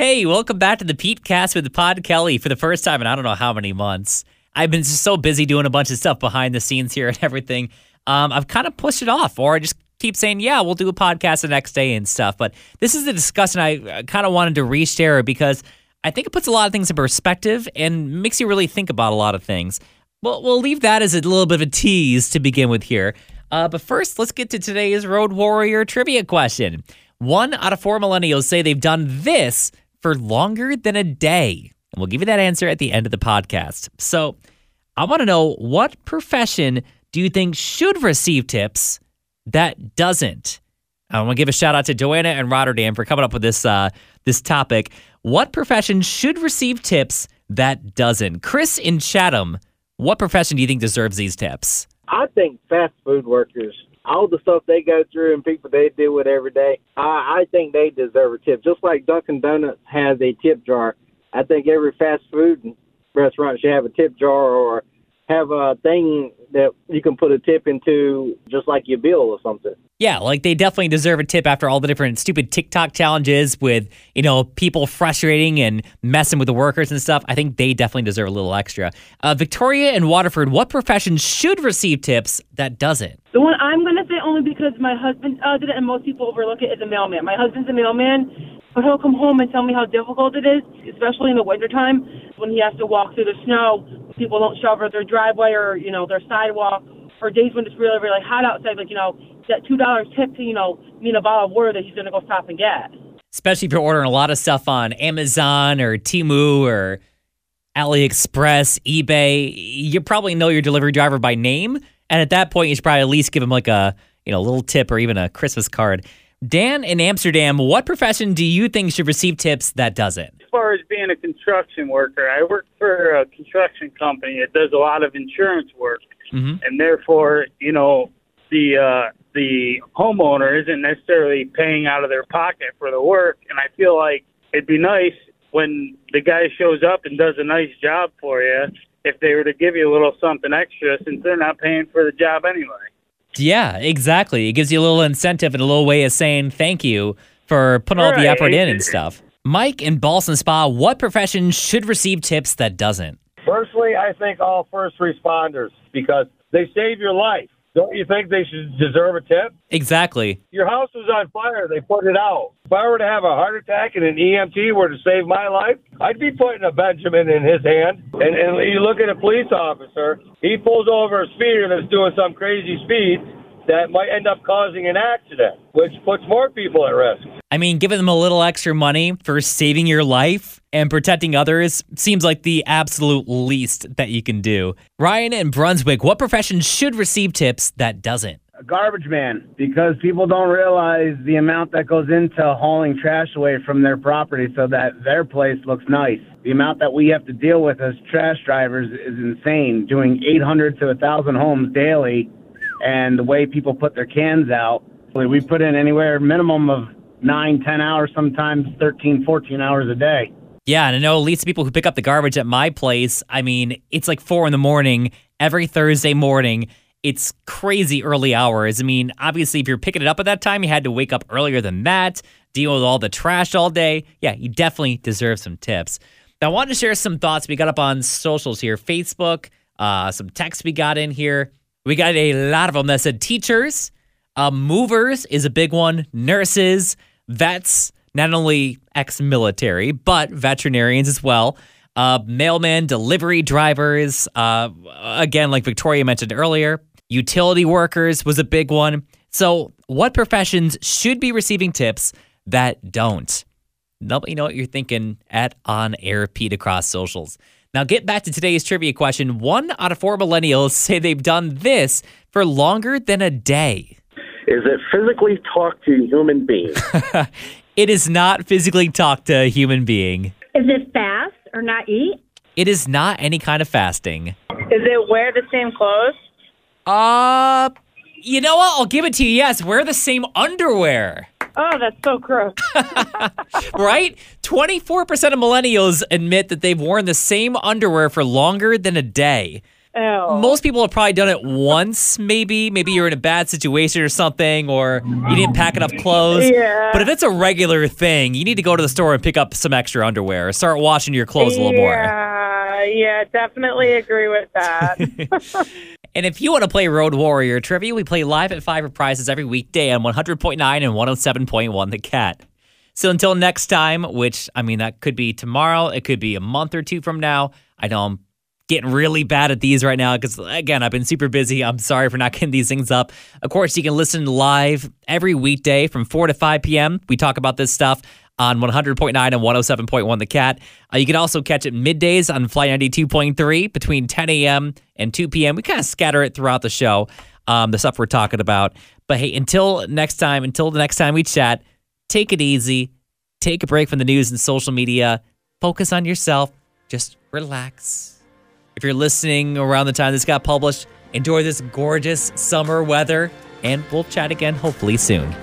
Hey, welcome back to the Pete Cast with Pod Kelly for the first time in I don't know how many months. I've been just so busy doing a bunch of stuff behind the scenes here and everything. Um, I've kind of pushed it off, or I just keep saying, yeah, we'll do a podcast the next day and stuff. But this is the discussion I kind of wanted to reshare because I think it puts a lot of things in perspective and makes you really think about a lot of things. Well, we'll leave that as a little bit of a tease to begin with here. Uh, but first, let's get to today's Road Warrior trivia question. One out of four millennials say they've done this for longer than a day. And we'll give you that answer at the end of the podcast. So I want to know what profession do you think should receive tips that doesn't? I want to give a shout out to Joanna and Rotterdam for coming up with this uh, this topic. What profession should receive tips that doesn't? Chris in Chatham, what profession do you think deserves these tips? I think fast food workers all the stuff they go through and people they deal with every day, I, I think they deserve a tip. Just like Dunkin' Donuts has a tip jar, I think every fast food restaurant should have a tip jar or have a thing that you can put a tip into, just like your bill or something. Yeah, like they definitely deserve a tip after all the different stupid TikTok challenges with, you know, people frustrating and messing with the workers and stuff. I think they definitely deserve a little extra. Uh, Victoria and Waterford, what profession should receive tips that doesn't? The one I'm going to say only because my husband uh, did it and most people overlook it is a mailman. My husband's a mailman, but he'll come home and tell me how difficult it is, especially in the wintertime when he has to walk through the snow. People don't shovel their driveway or, you know, their sidewalk or days when it's really, really hot outside, like, you know, that $2 tip to, you know, mean a bottle of water that he's to go stop and get. Especially if you're ordering a lot of stuff on Amazon or Temu or AliExpress, eBay, you probably know your delivery driver by name. And at that point, you should probably at least give him like a, you know, little tip or even a Christmas card. Dan in Amsterdam, what profession do you think should receive tips that doesn't? As far as being a construction worker, I work for a construction company that does a lot of insurance work, Mhm. and therefore, you know, the uh, the homeowner isn't necessarily paying out of their pocket for the work. And I feel like it'd be nice when the guy shows up and does a nice job for you if they were to give you a little something extra since they're not paying for the job anyway. Yeah, exactly. It gives you a little incentive and a little way of saying thank you for putting all the effort in and stuff. Mike in Ballston Spa, what profession should receive tips that doesn't? Personally, I think all first responders because they save your life. Don't you think they should deserve a tip? Exactly. Your house was on fire. They put it out. If I were to have a heart attack and an EMT were to save my life, I'd be putting a Benjamin in his hand. And, and you look at a police officer, he pulls over a speeder that's doing some crazy speed that might end up causing an accident, which puts more people at risk. I mean, giving them a little extra money for saving your life and protecting others seems like the absolute least that you can do. Ryan in Brunswick, what profession should receive tips that doesn't? a garbage man because people don't realize the amount that goes into hauling trash away from their property so that their place looks nice. The amount that we have to deal with as trash drivers is insane. Doing 800 to 1,000 homes daily and the way people put their cans out, we put in anywhere minimum of 9, 10 hours, sometimes 13, 14 hours a day. Yeah, and I know at least people who pick up the garbage at my place, I mean, it's like four in the morning every Thursday morning. It's crazy early hours. I mean, obviously, if you're picking it up at that time, you had to wake up earlier than that, deal with all the trash all day. Yeah, you definitely deserve some tips. Now, I wanted to share some thoughts we got up on socials here Facebook, uh, some texts we got in here. We got a lot of them that said teachers, uh, movers is a big one, nurses, vets, not only ex military, but veterinarians as well. Uh, mailmen, delivery drivers, uh, again, like Victoria mentioned earlier, utility workers was a big one. So, what professions should be receiving tips that don't? Let me know what you're thinking at On Air Pete across socials. Now, get back to today's trivia question. One out of four millennials say they've done this for longer than a day. Is it physically talk to human being? It is not physically talk to a human being. Is it fast or not eat? It is not any kind of fasting. Is it wear the same clothes? Uh, you know what? I'll give it to you. Yes, wear the same underwear. Oh, that's so gross. right? 24% of millennials admit that they've worn the same underwear for longer than a day. Most people have probably done it once, maybe. Maybe you're in a bad situation or something, or you didn't pack enough clothes. Yeah. But if it's a regular thing, you need to go to the store and pick up some extra underwear. Start washing your clothes a little more. Yeah, yeah, definitely agree with that. And if you want to play Road Warrior Trivia, we play live at 5 for prizes every weekday on 100.9 and 107.1 The Cat. So until next time, which, I mean, that could be tomorrow, it could be a month or two from now. I know I'm getting really bad at these right now because, again, I've been super busy. I'm sorry for not getting these things up. Of course, you can listen live every weekday from 4 to 5 p.m. We talk about this stuff on 100.9 and 107.1 The Cat. Uh, you can also catch it middays on Fly 92.3 between 10 a.m. and 2 p.m. We kind of scatter it throughout the show, um, the stuff we're talking about. But hey, until next time, until the next time we chat, take it easy, take a break from the news and social media, focus on yourself, just relax. If you're listening around the time this got published, enjoy this gorgeous summer weather, and we'll chat again hopefully soon.